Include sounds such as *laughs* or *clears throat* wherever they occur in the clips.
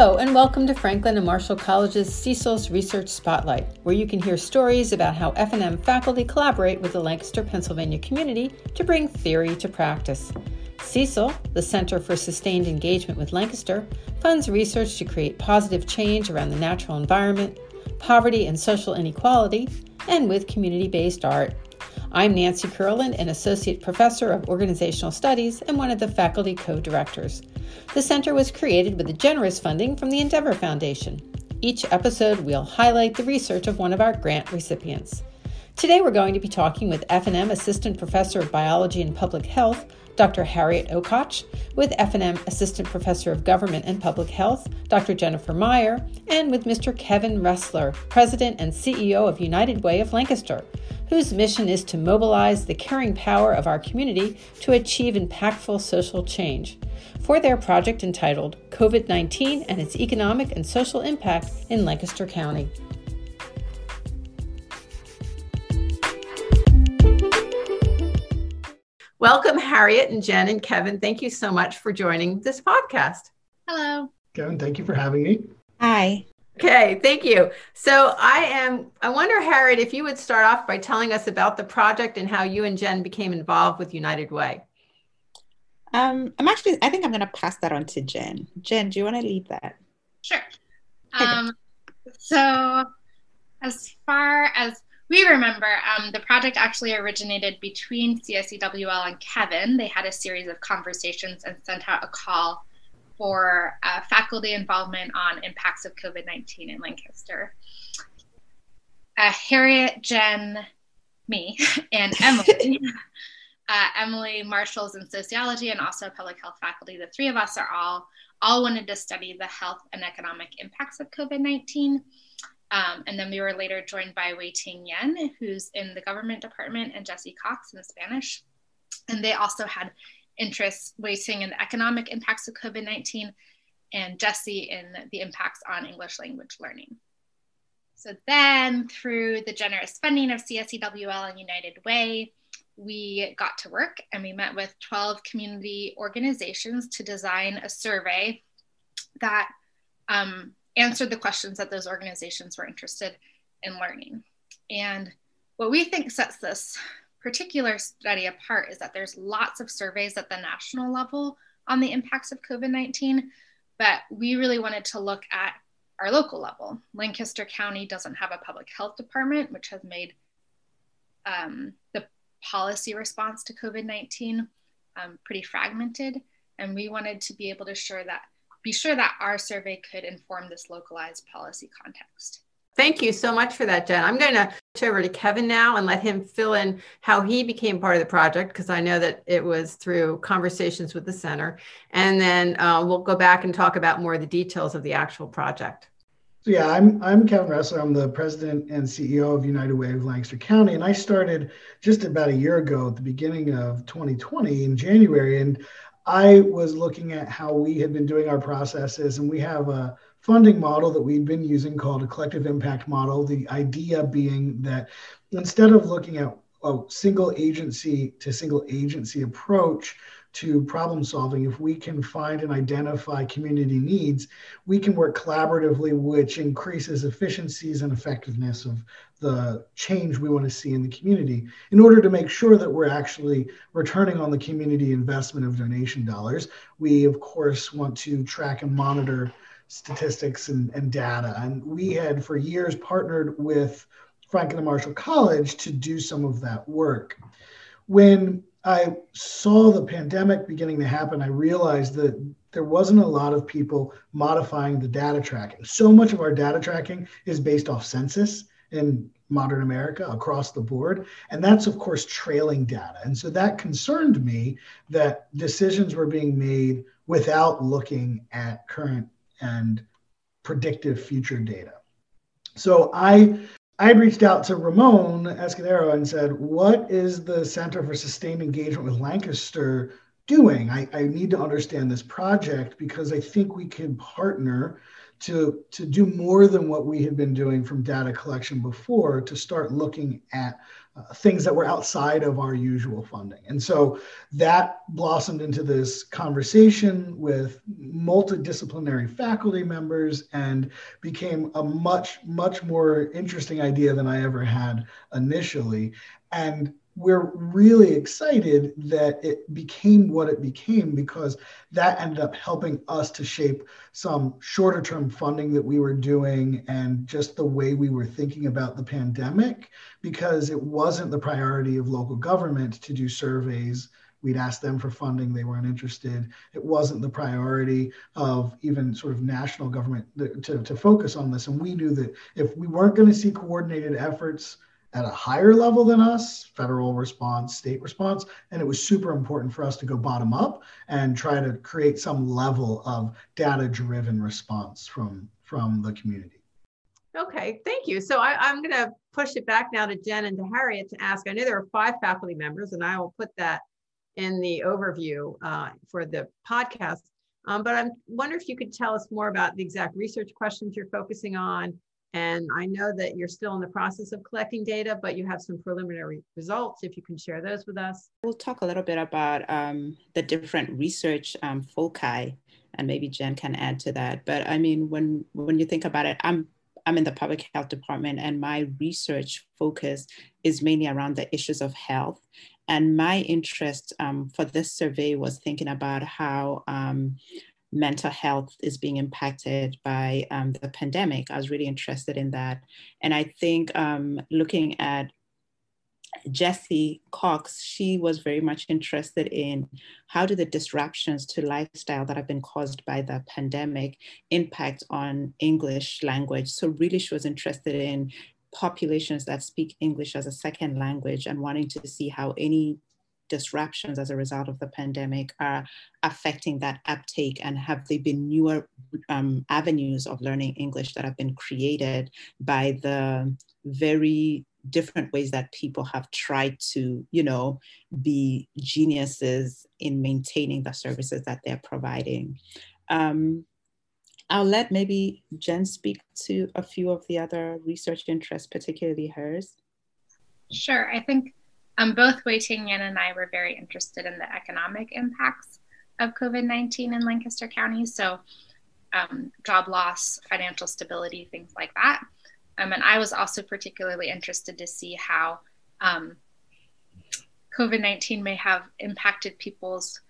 Hello, and welcome to Franklin and Marshall College's CECIL's Research Spotlight, where you can hear stories about how F&M faculty collaborate with the Lancaster, Pennsylvania community to bring theory to practice. CECIL, the Center for Sustained Engagement with Lancaster, funds research to create positive change around the natural environment, poverty and social inequality, and with community based art. I'm Nancy Kurland, an Associate Professor of Organizational Studies and one of the faculty co directors. The center was created with a generous funding from the Endeavor Foundation. Each episode, we'll highlight the research of one of our grant recipients. Today, we're going to be talking with F&M Assistant Professor of Biology and Public Health, Dr. Harriet Okatch, with F&M Assistant Professor of Government and Public Health, Dr. Jennifer Meyer, and with Mr. Kevin Ressler, President and CEO of United Way of Lancaster, whose mission is to mobilize the caring power of our community to achieve impactful social change for their project entitled COVID 19 and its Economic and Social Impact in Lancaster County. Welcome, Harriet and Jen and Kevin. Thank you so much for joining this podcast. Hello. Kevin, thank you for having me. Hi. Okay, thank you. So I am I wonder Harriet if you would start off by telling us about the project and how you and Jen became involved with United Way. Um, I'm actually I think I'm going to pass that on to Jen. Jen, do you want to lead that? Sure. Um, so as far as we remember um, the project actually originated between CSEWL and Kevin. They had a series of conversations and sent out a call for uh, faculty involvement on impacts of COVID 19 in Lancaster. Uh, Harriet, Jen, me, *laughs* and Emily. *laughs* uh, Emily Marshall's in sociology and also public health faculty. The three of us are all all wanted to study the health and economic impacts of COVID 19. Um, and then we were later joined by Wei Ting Yen, who's in the government department, and Jesse Cox in Spanish. And they also had interests, Wei Ting in the economic impacts of COVID 19, and Jesse in the impacts on English language learning. So then, through the generous funding of CSEWL and United Way, we got to work and we met with 12 community organizations to design a survey that um, answered the questions that those organizations were interested in learning. And what we think sets this particular study apart is that there's lots of surveys at the national level on the impacts of COVID 19, but we really wanted to look at our local level. Lancaster County doesn't have a public health department, which has made um, the policy response to COVID 19 um, pretty fragmented. And we wanted to be able to sure that be sure that our survey could inform this localized policy context. Thank you so much for that, Jen. I'm going to turn over to Kevin now and let him fill in how he became part of the project because I know that it was through conversations with the center. And then uh, we'll go back and talk about more of the details of the actual project. So yeah, I'm I'm Kevin Ressler. I'm the president and CEO of United Way of Lancaster County, and I started just about a year ago at the beginning of 2020 in January. And I was looking at how we had been doing our processes, and we have a funding model that we'd been using called a collective impact model. The idea being that instead of looking at a single agency to single agency approach to problem solving, if we can find and identify community needs, we can work collaboratively, which increases efficiencies and effectiveness of the change we want to see in the community in order to make sure that we're actually returning on the community investment of donation dollars. We, of course, want to track and monitor statistics and, and data. And we had for years partnered with Franklin and Marshall College to do some of that work. When I saw the pandemic beginning to happen, I realized that there wasn't a lot of people modifying the data tracking. So much of our data tracking is based off census in modern America across the board. And that's, of course, trailing data. And so that concerned me that decisions were being made without looking at current and predictive future data. So I I reached out to Ramon Escudero and said, What is the Center for Sustained Engagement with Lancaster doing? I, I need to understand this project because I think we can partner to, to do more than what we had been doing from data collection before to start looking at uh, things that were outside of our usual funding. And so that blossomed into this conversation with multidisciplinary faculty members and became a much, much more interesting idea than I ever had initially. And we're really excited that it became what it became because that ended up helping us to shape some shorter term funding that we were doing and just the way we were thinking about the pandemic because it wasn't the priority of local government to do surveys. We'd asked them for funding. They weren't interested. It wasn't the priority of even sort of national government to, to focus on this. And we knew that if we weren't going to see coordinated efforts at a higher level than us federal response state response and it was super important for us to go bottom up and try to create some level of data driven response from from the community. Okay thank you. So I, i'm going to push it back now to jen and to harriet to ask. I know there are five faculty members and i will put that in the overview uh, for the podcast. Um, but i wonder if you could tell us more about the exact research questions you're focusing on and I know that you're still in the process of collecting data, but you have some preliminary results. If you can share those with us. We'll talk a little bit about um, the different research um, foci, and maybe Jen can add to that. But I mean, when when you think about it, I'm I'm in the public health department, and my research focus is mainly around the issues of health. And my interest um, for this survey was thinking about how um, mental health is being impacted by um, the pandemic. I was really interested in that. And I think um, looking at Jesse Cox, she was very much interested in how do the disruptions to lifestyle that have been caused by the pandemic impact on English language. So really she was interested in populations that speak English as a second language and wanting to see how any disruptions as a result of the pandemic are affecting that uptake and have they been newer um, avenues of learning English that have been created by the very different ways that people have tried to, you know, be geniuses in maintaining the services that they're providing. Um, I'll let maybe Jen speak to a few of the other research interests, particularly hers. Sure. I think um, both Wei Ting Yan and I were very interested in the economic impacts of COVID 19 in Lancaster County. So, um, job loss, financial stability, things like that. Um, and I was also particularly interested to see how um, COVID 19 may have impacted people's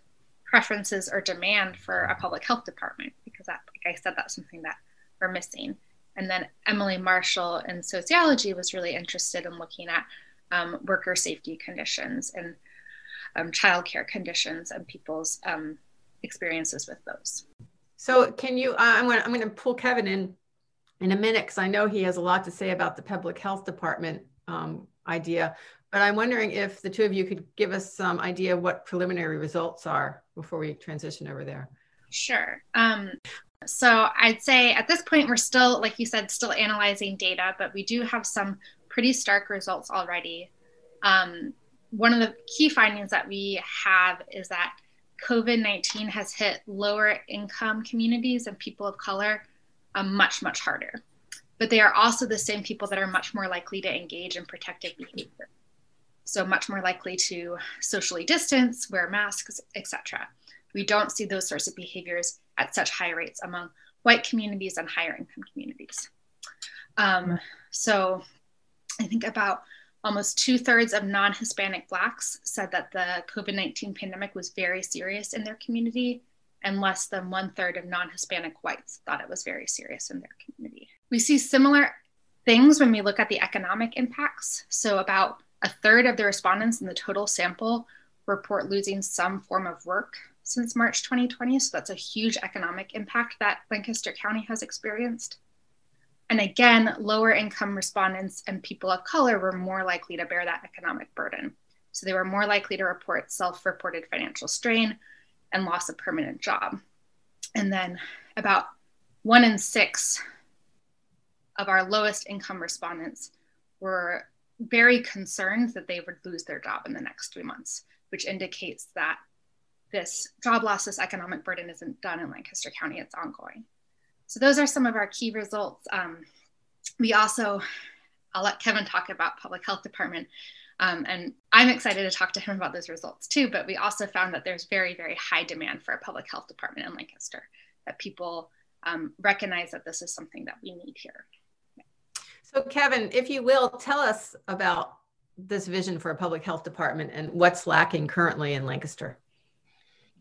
preferences or demand for a public health department, because that, like I said, that's something that we're missing. And then Emily Marshall in sociology was really interested in looking at um, worker safety conditions and um, childcare conditions and people's um, experiences with those. So, can you? Uh, I'm going. I'm going to pull Kevin in in a minute because I know he has a lot to say about the public health department um, idea. But I'm wondering if the two of you could give us some idea of what preliminary results are before we transition over there. Sure. Um, so I'd say at this point, we're still, like you said, still analyzing data, but we do have some pretty stark results already. Um, one of the key findings that we have is that COVID 19 has hit lower income communities and people of color um, much, much harder. But they are also the same people that are much more likely to engage in protective behavior. So, much more likely to socially distance, wear masks, etc. We don't see those sorts of behaviors at such high rates among white communities and higher income communities. Um, so, I think about almost two thirds of non Hispanic Blacks said that the COVID 19 pandemic was very serious in their community, and less than one third of non Hispanic whites thought it was very serious in their community. We see similar things when we look at the economic impacts. So, about a third of the respondents in the total sample report losing some form of work since March 2020. So, that's a huge economic impact that Lancaster County has experienced. And again, lower income respondents and people of color were more likely to bear that economic burden. So they were more likely to report self reported financial strain and loss of permanent job. And then about one in six of our lowest income respondents were very concerned that they would lose their job in the next three months, which indicates that this job loss, this economic burden isn't done in Lancaster County, it's ongoing. So those are some of our key results. Um, we also, I'll let Kevin talk about public health department. Um, and I'm excited to talk to him about those results too. But we also found that there's very, very high demand for a public health department in Lancaster, that people um, recognize that this is something that we need here. So, Kevin, if you will, tell us about this vision for a public health department and what's lacking currently in Lancaster.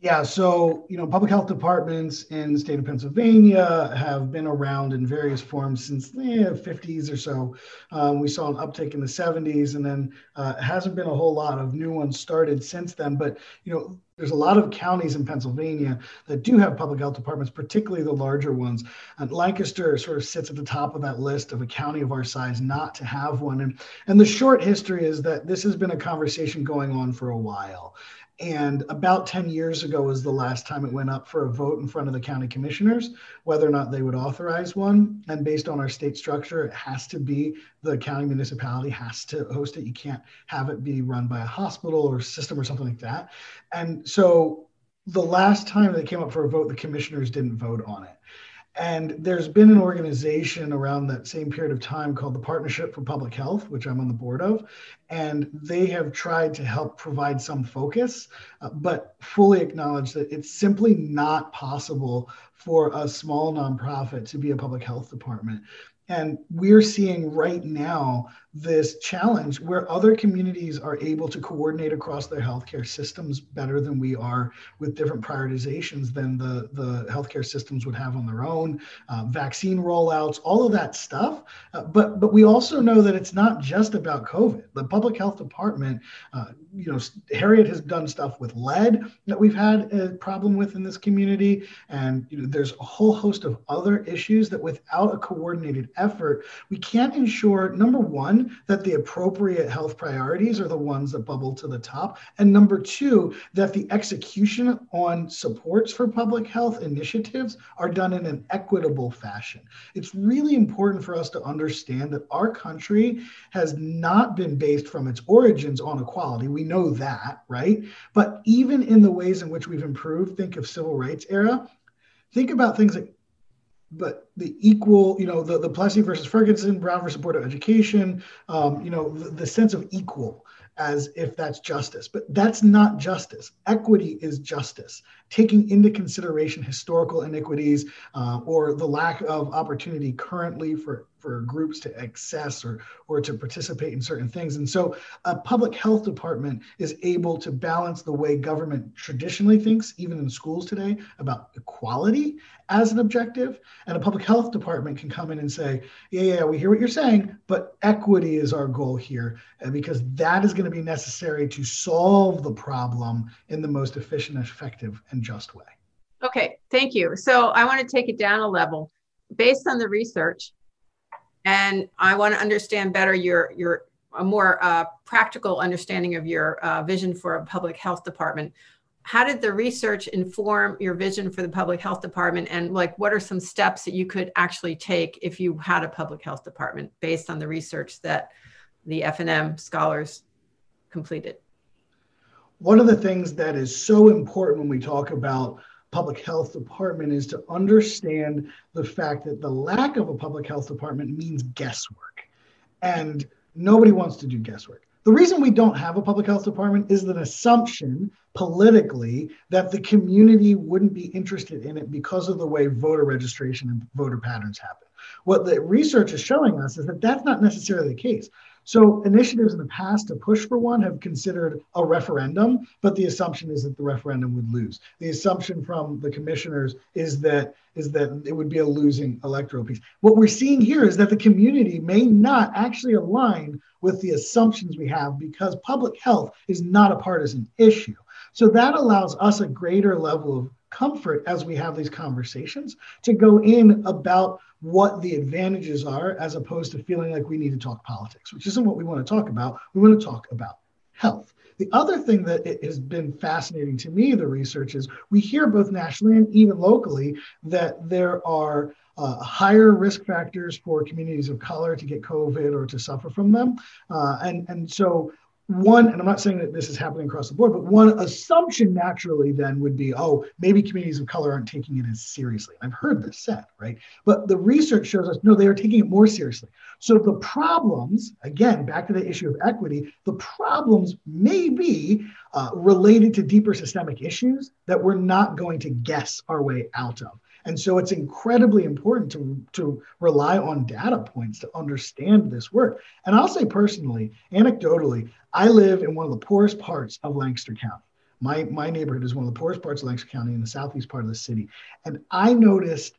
Yeah, so you know, public health departments in the state of Pennsylvania have been around in various forms since the eh, 50s or so. Um, we saw an uptick in the 70s, and then uh, hasn't been a whole lot of new ones started since then. But you know, there's a lot of counties in Pennsylvania that do have public health departments, particularly the larger ones. And Lancaster sort of sits at the top of that list of a county of our size not to have one. And, and the short history is that this has been a conversation going on for a while. And about 10 years ago was the last time it went up for a vote in front of the county commissioners, whether or not they would authorize one. And based on our state structure, it has to be the county municipality has to host it. You can't have it be run by a hospital or system or something like that. And so the last time they came up for a vote, the commissioners didn't vote on it. And there's been an organization around that same period of time called the Partnership for Public Health, which I'm on the board of. And they have tried to help provide some focus, uh, but fully acknowledge that it's simply not possible for a small nonprofit to be a public health department. And we're seeing right now this challenge where other communities are able to coordinate across their healthcare systems better than we are with different prioritizations than the, the healthcare systems would have on their own, uh, vaccine rollouts, all of that stuff. Uh, but, but we also know that it's not just about COVID. The public health department, uh, you know, Harriet has done stuff with lead that we've had a problem with in this community. And you know, there's a whole host of other issues that without a coordinated effort, we can't ensure, number one, that the appropriate health priorities are the ones that bubble to the top. And number two, that the execution on supports for public health initiatives are done in an equitable fashion. It's really important for us to understand that our country has not been based from its origins on equality. We know that, right? But even in the ways in which we've improved, think of civil rights era, think about things like but the equal, you know, the, the Plessy versus Ferguson, Brown versus Board of Education, um, you know, the, the sense of equal as if that's justice. But that's not justice. Equity is justice, taking into consideration historical iniquities uh, or the lack of opportunity currently for for groups to access or or to participate in certain things. And so a public health department is able to balance the way government traditionally thinks, even in schools today, about equality as an objective. And a public health department can come in and say, yeah, yeah, we hear what you're saying, but equity is our goal here, because that is going to be necessary to solve the problem in the most efficient, effective, and just way. Okay, thank you. So I want to take it down a level. Based on the research, and I want to understand better your your a more uh, practical understanding of your uh, vision for a public health department. How did the research inform your vision for the public health department, and like what are some steps that you could actually take if you had a public health department based on the research that the F&M scholars completed? One of the things that is so important when we talk about public health department is to understand the fact that the lack of a public health department means guesswork. And nobody wants to do guesswork. The reason we don't have a public health department is an assumption politically that the community wouldn't be interested in it because of the way voter registration and voter patterns happen. What the research is showing us is that that's not necessarily the case. So initiatives in the past to push for one have considered a referendum, but the assumption is that the referendum would lose. The assumption from the commissioners is that is that it would be a losing electoral piece. What we're seeing here is that the community may not actually align with the assumptions we have because public health is not a partisan issue. So that allows us a greater level of comfort as we have these conversations to go in about what the advantages are as opposed to feeling like we need to talk politics, which isn't what we want to talk about. We want to talk about health. The other thing that has been fascinating to me, the research is we hear both nationally and even locally that there are uh, higher risk factors for communities of color to get COVID or to suffer from them. Uh, and, and so one, and I'm not saying that this is happening across the board, but one assumption naturally then would be, oh, maybe communities of color aren't taking it as seriously. I've heard this said, right? But the research shows us no, they are taking it more seriously. So the problems, again, back to the issue of equity, the problems may be uh, related to deeper systemic issues that we're not going to guess our way out of. And so it's incredibly important to, to rely on data points to understand this work. And I'll say personally, anecdotally, I live in one of the poorest parts of Lancaster County. My, my neighborhood is one of the poorest parts of Lancaster County in the southeast part of the city. And I noticed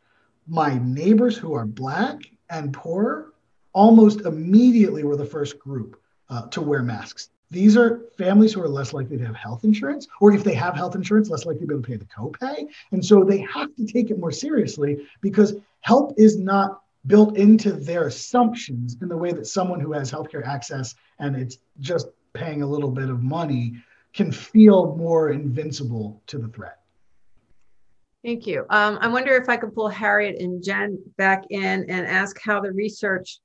my neighbors who are Black and poor almost immediately were the first group uh, to wear masks. These are families who are less likely to have health insurance, or if they have health insurance, less likely to be able to pay the copay. And so they have to take it more seriously because help is not built into their assumptions in the way that someone who has healthcare access and it's just paying a little bit of money can feel more invincible to the threat. Thank you. Um, I wonder if I could pull Harriet and Jen back in and ask how the research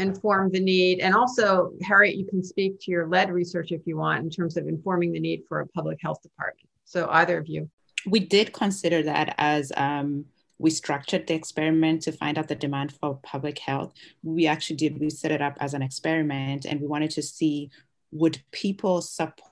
informed the need. And also, Harriet, you can speak to your lead research if you want in terms of informing the need for a public health department. So, either of you. We did consider that as um, we structured the experiment to find out the demand for public health. We actually did, we set it up as an experiment and we wanted to see would people support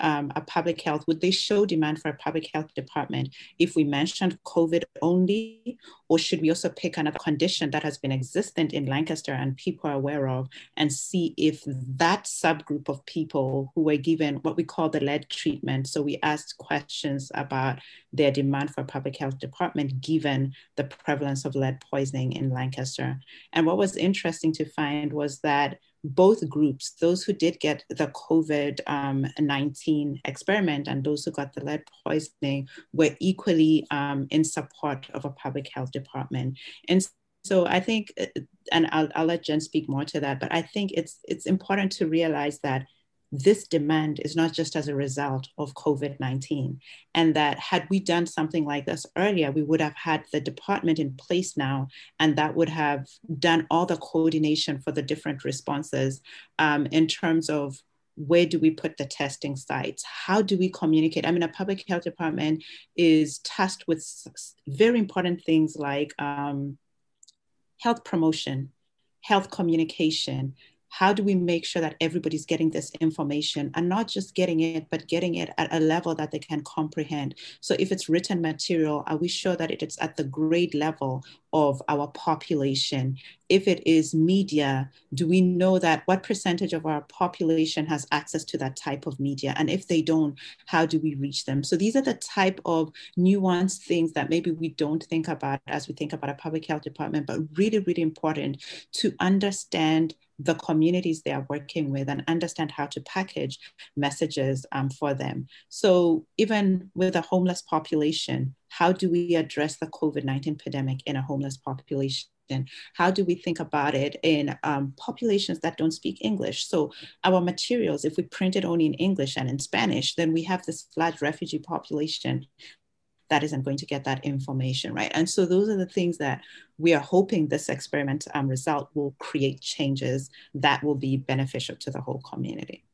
um, a public health, would they show demand for a public health department if we mentioned COVID only, or should we also pick another condition that has been existent in Lancaster and people are aware of and see if that subgroup of people who were given what we call the lead treatment, so we asked questions about their demand for a public health department given the prevalence of lead poisoning in Lancaster. And what was interesting to find was that both groups, those who did get the COVID um, 19 experiment and those who got the lead poisoning, were equally um, in support of a public health department. And so I think, uh, and I'll, I'll let Jen speak more to that, but I think it's, it's important to realize that this demand is not just as a result of COVID 19. And that had we done something like this earlier, we would have had the department in place now, and that would have done all the coordination for the different responses um, in terms of where do we put the testing sites? How do we communicate? I mean, a public health department is tasked with very important things like um, health promotion, health communication, how do we make sure that everybody's getting this information and not just getting it, but getting it at a level that they can comprehend? So if it's written material, are we sure that it's at the grade level of our population? If it is media, do we know that what percentage of our population has access to that type of media? And if they don't, how do we reach them? So these are the type of nuanced things that maybe we don't think about as we think about a public health department, but really, really important to understand the communities they are working with and understand how to package messages um, for them. So even with a homeless population, how do we address the COVID-19 pandemic in a homeless population? How do we think about it in um, populations that don't speak English? So our materials, if we print it only in English and in Spanish, then we have this large refugee population that isn't going to get that information, right? And so those are the things that we are hoping this experiment um, result will create changes that will be beneficial to the whole community.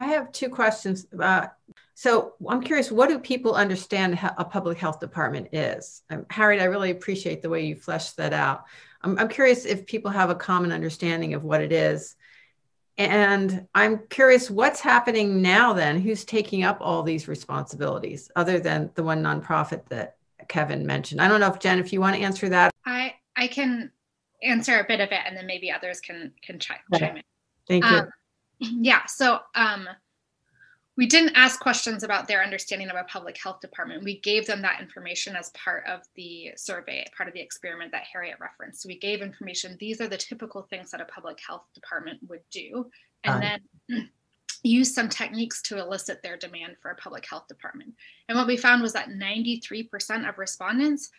I have two questions. Uh, so I'm curious, what do people understand a public health department is? Um, Harriet, I really appreciate the way you fleshed that out. I'm, I'm curious if people have a common understanding of what it is. And I'm curious what's happening now then? Who's taking up all these responsibilities other than the one nonprofit that Kevin mentioned? I don't know if Jen, if you want to answer that. I I can answer a bit of it and then maybe others can can chime, chime in. Thank you. Um, yeah, so um we didn't ask questions about their understanding of a public health department. We gave them that information as part of the survey, part of the experiment that Harriet referenced. So we gave information. These are the typical things that a public health department would do, and um, then *clears throat* use some techniques to elicit their demand for a public health department. And what we found was that 93% of respondents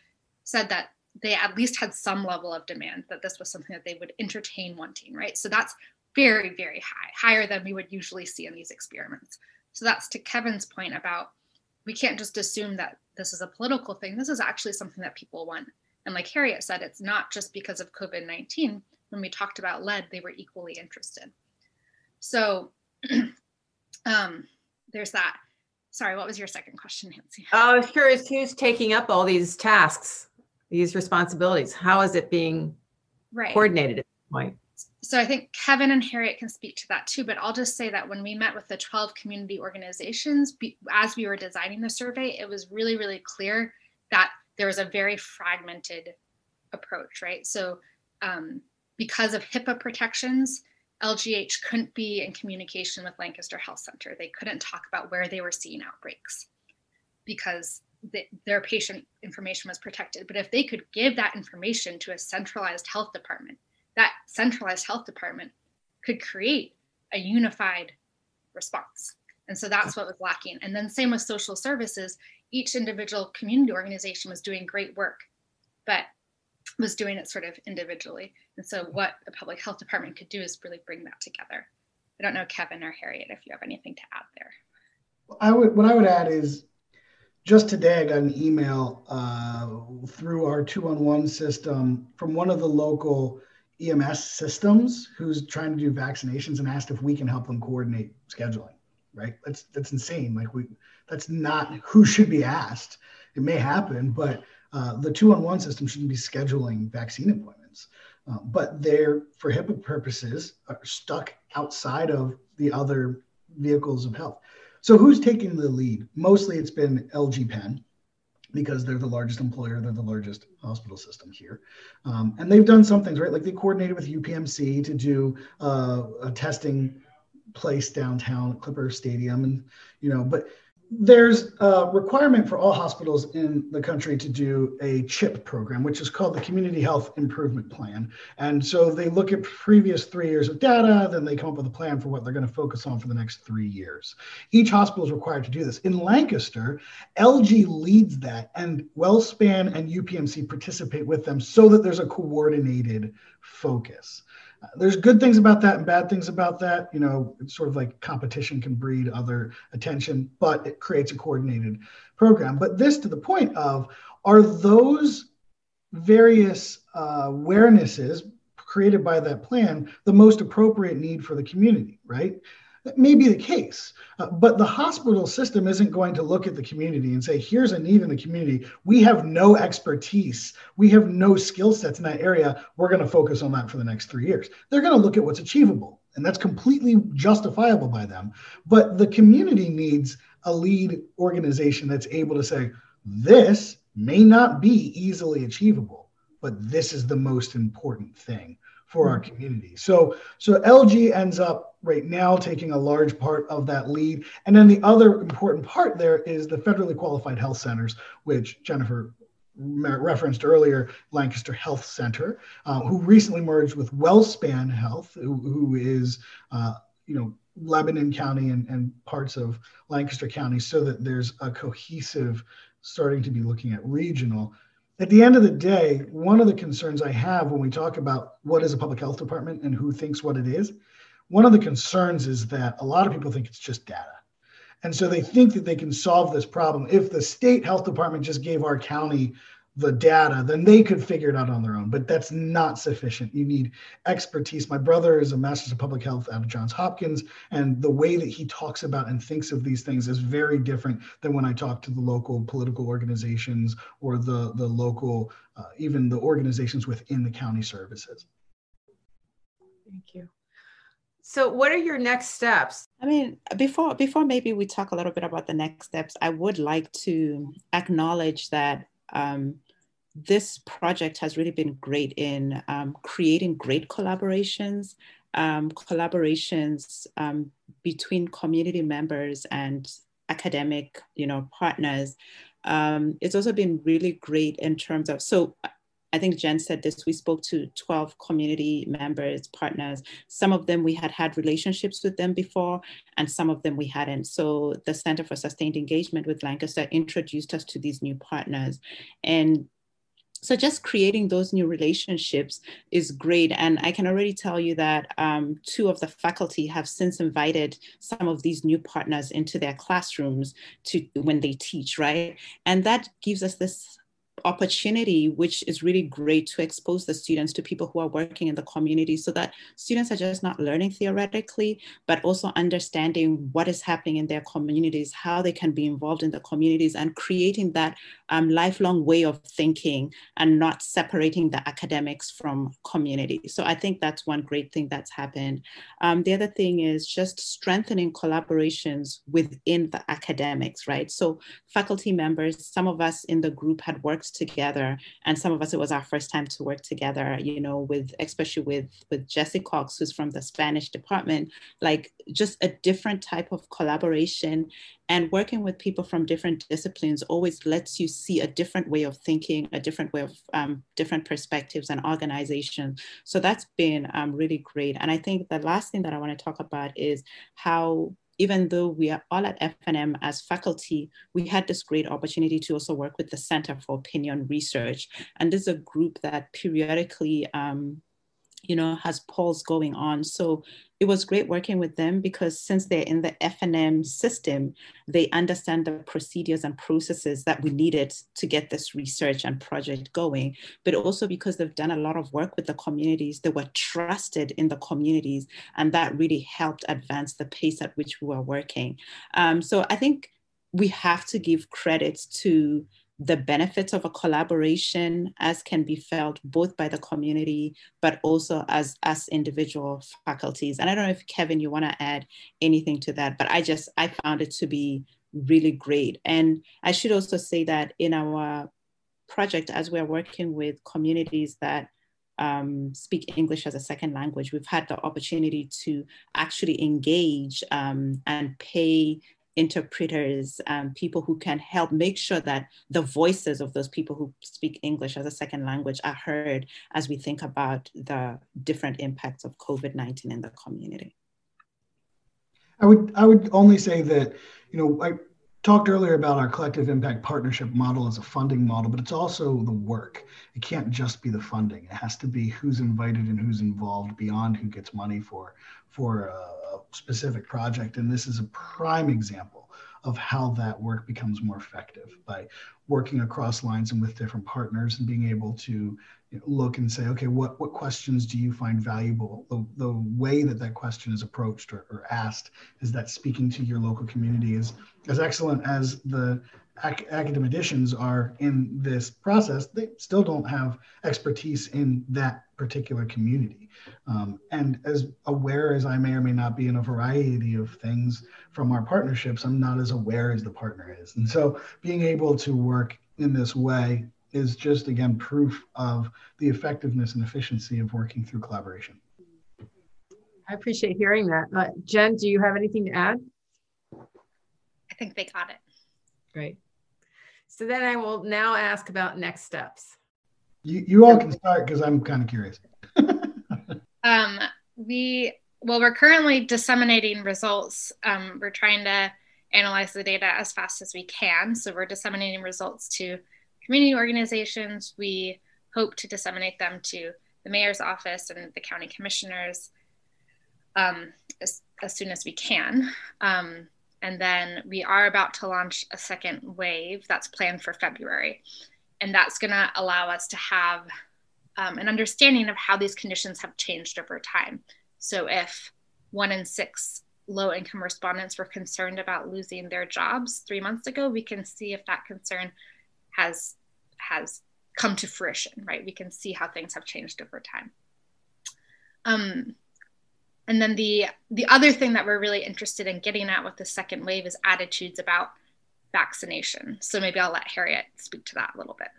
said that they at least had some level of demand, that this was something that they would entertain wanting, right? So that's very, very high, higher than we would usually see in these experiments. So that's to Kevin's point about we can't just assume that this is a political thing. This is actually something that people want. And like Harriet said, it's not just because of COVID 19. When we talked about lead, they were equally interested. So *clears throat* um, there's that. Sorry, what was your second question, Nancy? I was curious who's taking up all these tasks, these responsibilities. How is it being right. coordinated at this point? So I think Kevin and Harriet can speak to that too, but I'll just say that when we met with the 12 community organizations, as we were designing the survey, it was really, really clear that there was a very fragmented approach, right? So um, because of HIPAA protections, LGH couldn't be in communication with Lancaster Health Center. They couldn't talk about where they were seeing outbreaks because the, their patient information was protected. But if they could give that information to a centralized health department, that centralized health department could create a unified response. And so that's what was lacking. And then, same with social services, each individual community organization was doing great work, but was doing it sort of individually. And so, what a public health department could do is really bring that together. I don't know, Kevin or Harriet, if you have anything to add there. I would. What I would add is, just today I got an email uh, through our two-on-one system from one of the local EMS systems who's trying to do vaccinations and asked if we can help them coordinate scheduling. Right? That's that's insane. Like we, that's not who should be asked. It may happen, but uh, the two-on-one system shouldn't be scheduling vaccine appointments. Uh, but they're, for HIPAA purposes, are stuck outside of the other vehicles of health. So who's taking the lead? Mostly it's been LG Penn because they're the largest employer, they're the largest hospital system here. Um, and they've done some things, right? Like they coordinated with UPMC to do uh, a testing place downtown Clipper Stadium. And, you know, but there's a requirement for all hospitals in the country to do a CHIP program, which is called the Community Health Improvement Plan. And so they look at previous three years of data, then they come up with a plan for what they're going to focus on for the next three years. Each hospital is required to do this. In Lancaster, LG leads that, and WellSpan and UPMC participate with them so that there's a coordinated focus there's good things about that and bad things about that. You know, it's sort of like competition can breed other attention, but it creates a coordinated program. But this to the point of are those various uh, awarenesses created by that plan the most appropriate need for the community, right? That may be the case, uh, but the hospital system isn't going to look at the community and say, here's a need in the community. We have no expertise. We have no skill sets in that area. We're going to focus on that for the next three years. They're going to look at what's achievable, and that's completely justifiable by them. But the community needs a lead organization that's able to say, this may not be easily achievable, but this is the most important thing for our community. So so LG ends up right now taking a large part of that lead. And then the other important part there is the federally qualified health centers, which Jennifer referenced earlier, Lancaster Health Center, uh, who recently merged with WellSpan Health, who, who is uh, you know Lebanon County and, and parts of Lancaster County, so that there's a cohesive starting to be looking at regional at the end of the day, one of the concerns I have when we talk about what is a public health department and who thinks what it is, one of the concerns is that a lot of people think it's just data. And so they think that they can solve this problem. If the state health department just gave our county the data, then they could figure it out on their own. But that's not sufficient. You need expertise. My brother is a master's of public health out of Johns Hopkins, and the way that he talks about and thinks of these things is very different than when I talk to the local political organizations or the the local, uh, even the organizations within the county services. Thank you. So, what are your next steps? I mean, before before maybe we talk a little bit about the next steps, I would like to acknowledge that um, this project has really been great in um, creating great collaborations, um, collaborations um, between community members and academic, you know, partners. Um, it's also been really great in terms of, so I think Jen said this, we spoke to 12 community members, partners. Some of them we had had relationships with them before, and some of them we hadn't. So the Center for Sustained Engagement with Lancaster introduced us to these new partners. And so just creating those new relationships is great. And I can already tell you that um, two of the faculty have since invited some of these new partners into their classrooms to when they teach, right? And that gives us this opportunity, which is really great to expose the students to people who are working in the community so that students are just not learning theoretically, but also understanding what is happening in their communities, how they can be involved in the communities, and creating that um, lifelong way of thinking and not separating the academics from community. So I think that's one great thing that's happened. Um, the other thing is just strengthening collaborations within the academics, right? So faculty members, some of us in the group had worked together, and some of us it was our first time to work together. You know, with especially with with Jesse Cox, who's from the Spanish department, like just a different type of collaboration. And working with people from different disciplines always lets you see a different way of thinking a different way of um, different perspectives and organization. So that's been um, really great. And i think the last thing that i want to talk about is how even though we are all at F&M as faculty, we had this great opportunity to also work with the Center for Opinion Research. And this is a group that periodically um, you know, has polls going on. So it was great working with them because since they're in the F&M system, they understand the procedures and processes that we needed to get this research and project going. But also because they've done a lot of work with the communities, they were trusted in the communities, and that really helped advance the pace at which we were working. Um, so I think we have to give credit to the benefits of a collaboration as can be felt both by the community but also as us individual faculties. And i don't know if kevin you want to add anything to that but i just i found it to be really great. And i should also say that in our project as we're working with communities that um, speak English as a second language, we've had the opportunity to actually engage um, and pay interpreters, um, people who can help make sure that the voices of those people who speak English as a second language are heard as we think about the different impacts of COVID 19 in the community. I would, I would only say that, you know, I talked earlier about our collective impact partnership model as a funding model, but it's also the work. It can't just be the funding. It has to be who's invited and who's involved beyond who gets money for for a specific project. And this is a prime example of how that work becomes more effective by working across lines and with different partners and being able to look and say, okay, what, what questions do you find valuable? The, the way that that question is approached or, or asked is that speaking to your local community is as excellent as the ac- academicians are in this process, they still don't have expertise in that particular community. Um, and as aware as I may or may not be in a variety of things from our partnerships, I'm not as aware as the partner is. And so being able to work in this way is just, again, proof of the effectiveness and efficiency of working through collaboration. I appreciate hearing that. Uh, Jen, do you have anything to add? I think they got it. Great. So then I will now ask about next steps. You, you all can start because I'm kind of curious. *laughs* um, we well, we're currently disseminating results. Um, we're trying to analyze the data as fast as we can. So we're disseminating results to community organizations. We hope to disseminate them to the mayor's office and the county commissioners um, as, as, soon as we can. Um, and then we are about to launch a second wave that's planned for February. And that's going to allow us to have um, an understanding of how these conditions have changed over time. So if one in six low income respondents were concerned about losing their jobs three months ago, we can see if that concern has has come to fruition, right? We can see how things have changed over time. Um, and then the the other thing that we're really interested in getting at with the second wave is attitudes about vaccination. So maybe I'll let Harriet speak to that a little bit.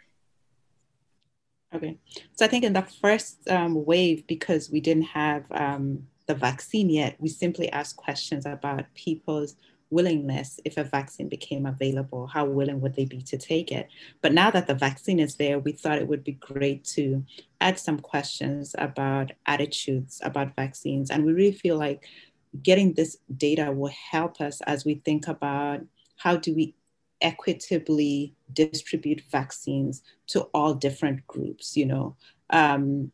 Okay, so I think in the first um, wave, because we didn't have um, the vaccine yet, we simply asked questions about people's willingness if a vaccine became available how willing would they be to take it? But now that the vaccine is there we thought it would be great to add some questions about attitudes about vaccines. And we really feel like getting this data will help us as we think about how do we equitably distribute vaccines to all different groups you know? Um,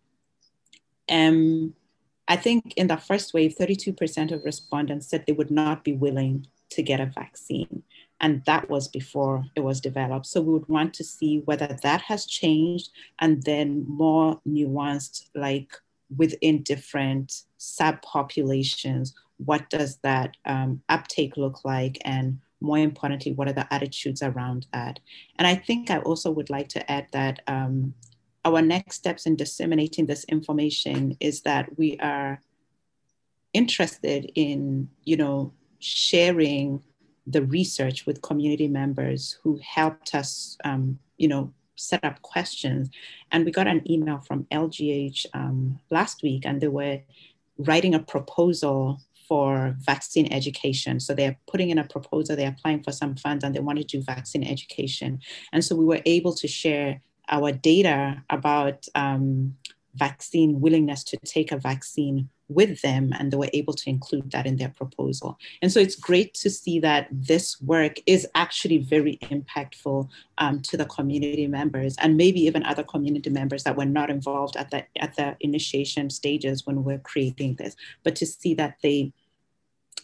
I think in the first wave, 32% of respondents said they would not be willing to get a vaccine. And that was before it was developed. So we would want to see whether that has changed and then more nuanced, like within different subpopulations, what does that um, uptake look like? And more importantly, what are the attitudes around that? And I think I also would like to add that um, our next steps in disseminating this information is that we are interested in, you know, sharing the research with community members who helped us, um, you know, set up questions. And we got an email from LGH um, last week, and they were writing a proposal for vaccine education. So they're putting in a proposal, they're applying for some funds, and they want to do vaccine education. And so we were able to share our data about um, vaccine willingness to take a vaccine with them and they were able to include that in their proposal. And so it's great to see that this work is actually very impactful um, to the community members and maybe even other community members that were not involved at the at the initiation stages when we're creating this. But to see that they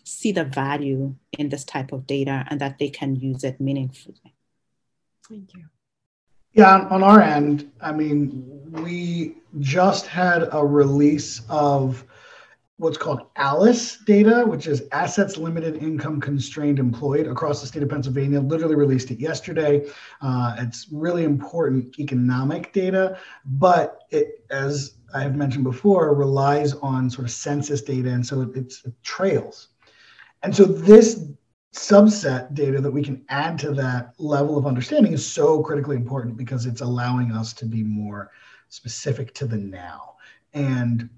see the value in this type of data and that they can use it meaningfully. Thank you. Yeah, on our end, I mean, we just had a release of what's called ALICE data, which is Assets Limited Income Constrained Employed across the state of Pennsylvania. Literally released it yesterday. Uh, it's really important economic data, but it, as I have mentioned before, relies on sort of census data, and so it, it's it trails. And so this subset data that we can add to that level of understanding is so critically important because it's allowing us to be more specific to the now. And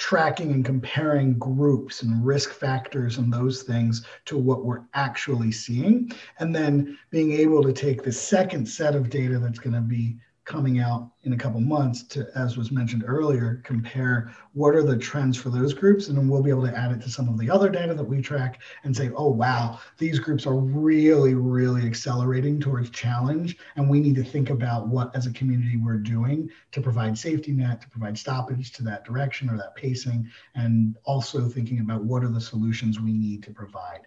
tracking and comparing groups and risk factors and those things to what we're actually seeing. And then being able to take the second set of data that's going to be coming out in a couple months to, as was mentioned earlier, compare what are the trends for those groups, and then we'll be able to add it to some of the other data that we track and say, oh wow, these groups are really, really accelerating towards challenge, and we need to think about what as a community we're doing to provide safety net, to provide stoppage to that direction or that pacing, and also thinking about what are the solutions we need to provide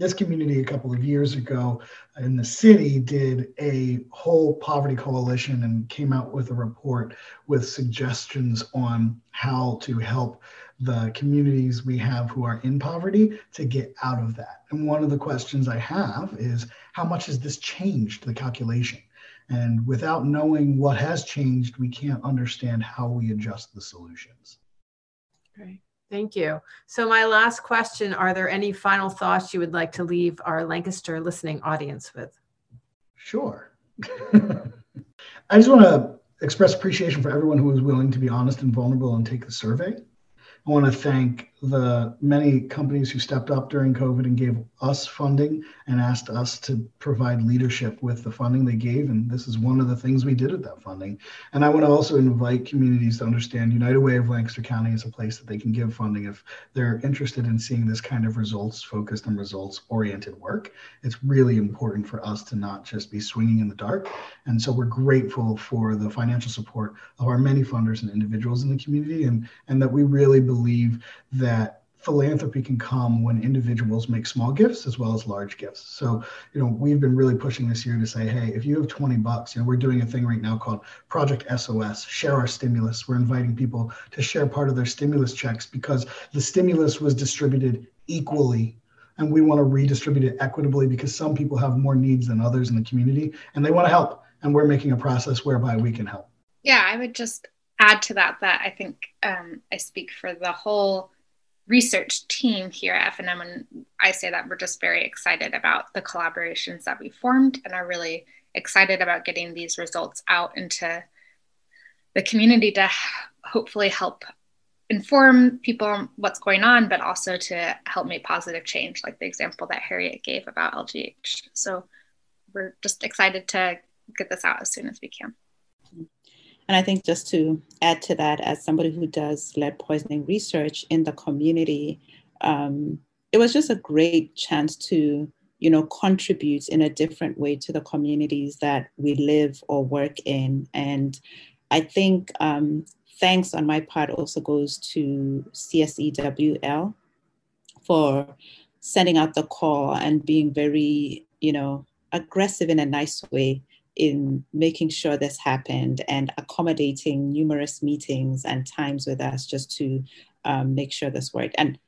this community a couple of years ago in the city did a whole poverty coalition and came out with a report with suggestions on how to help the communities we have who are in poverty to get out of that. And one of the questions I have is how much has this changed the calculation? And without knowing what has changed, we can't understand how we adjust the solutions. Great. Thank you. So, my last question Are there any final thoughts you would like to leave our Lancaster listening audience with? Sure. *laughs* I just want to express appreciation for everyone who was willing to be honest and vulnerable and take the survey. I want to thank the many companies who stepped up during COVID and gave us funding and asked us to provide leadership with the funding they gave. And this is one of the things we did with that funding. And I want to also invite communities to understand United Way of Lancaster County is a place that they can give funding if they're interested in seeing this kind of results focused and results oriented work. It's really important for us to not just be swinging in the dark. And so we're grateful for the financial support of our many funders and individuals in the community and, and that we really believe that philanthropy can come when individuals make small gifts as well as large gifts. So, you know, we've been really pushing this year to say, hey, if you have 20 bucks, you know, we're doing a thing right now called Project SOS, share our stimulus. We're inviting people to share part of their stimulus checks because the stimulus was distributed equally and we want to redistribute it equitably because some people have more needs than others in the community and they want to help and we're making a process whereby we can help. Yeah, I would just add to that that I think um, I speak for the whole research team here at F&M, and I say that we're just very excited about the collaborations that we formed and are really excited about getting these results out into the community to hopefully help inform people what's going on, but also to help make positive change, like the example that Harriet gave about LGH. So we're just excited to get this out as soon as we can. And I think just to add to that, as somebody who does lead poisoning research in the community, um, it was just a great chance to, you know, contribute in a different way to the communities that we live or work in. And I think um, thanks on my part also goes to CSEWL for sending out the call and being very, you know, aggressive in a nice way in making sure this happened and accommodating numerous meetings and times with us just to um, make sure this worked and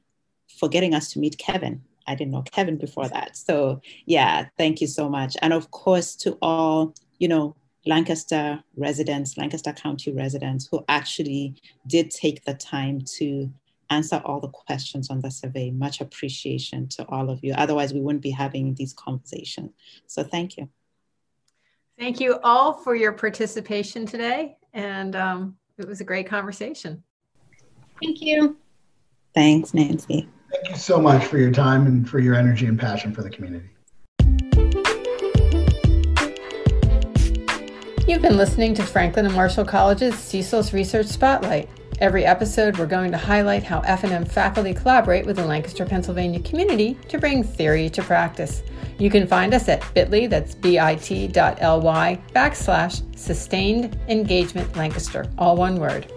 for getting us to meet Kevin. I didn't know Kevin before that. So, yeah, thank you so much. And of course, to all, you know, Lancaster residents, Lancaster County residents who actually did take the time to answer all the questions on the survey. Much appreciation to all of you. Otherwise, we wouldn't be having these conversations. So, thank you. Thank you all for your participation today. And um, it was a great conversation. Thank you. Thanks, Nancy. Thank you so much for your time and for your energy and passion for the community. You've been listening to Franklin and Marshall College's Cecil's Research Spotlight. Every episode, we're going to highlight how F&M faculty collaborate with the Lancaster, Pennsylvania community to bring theory to practice. You can find us at bit.ly, that's bit.ly backslash sustained engagement Lancaster, all one word.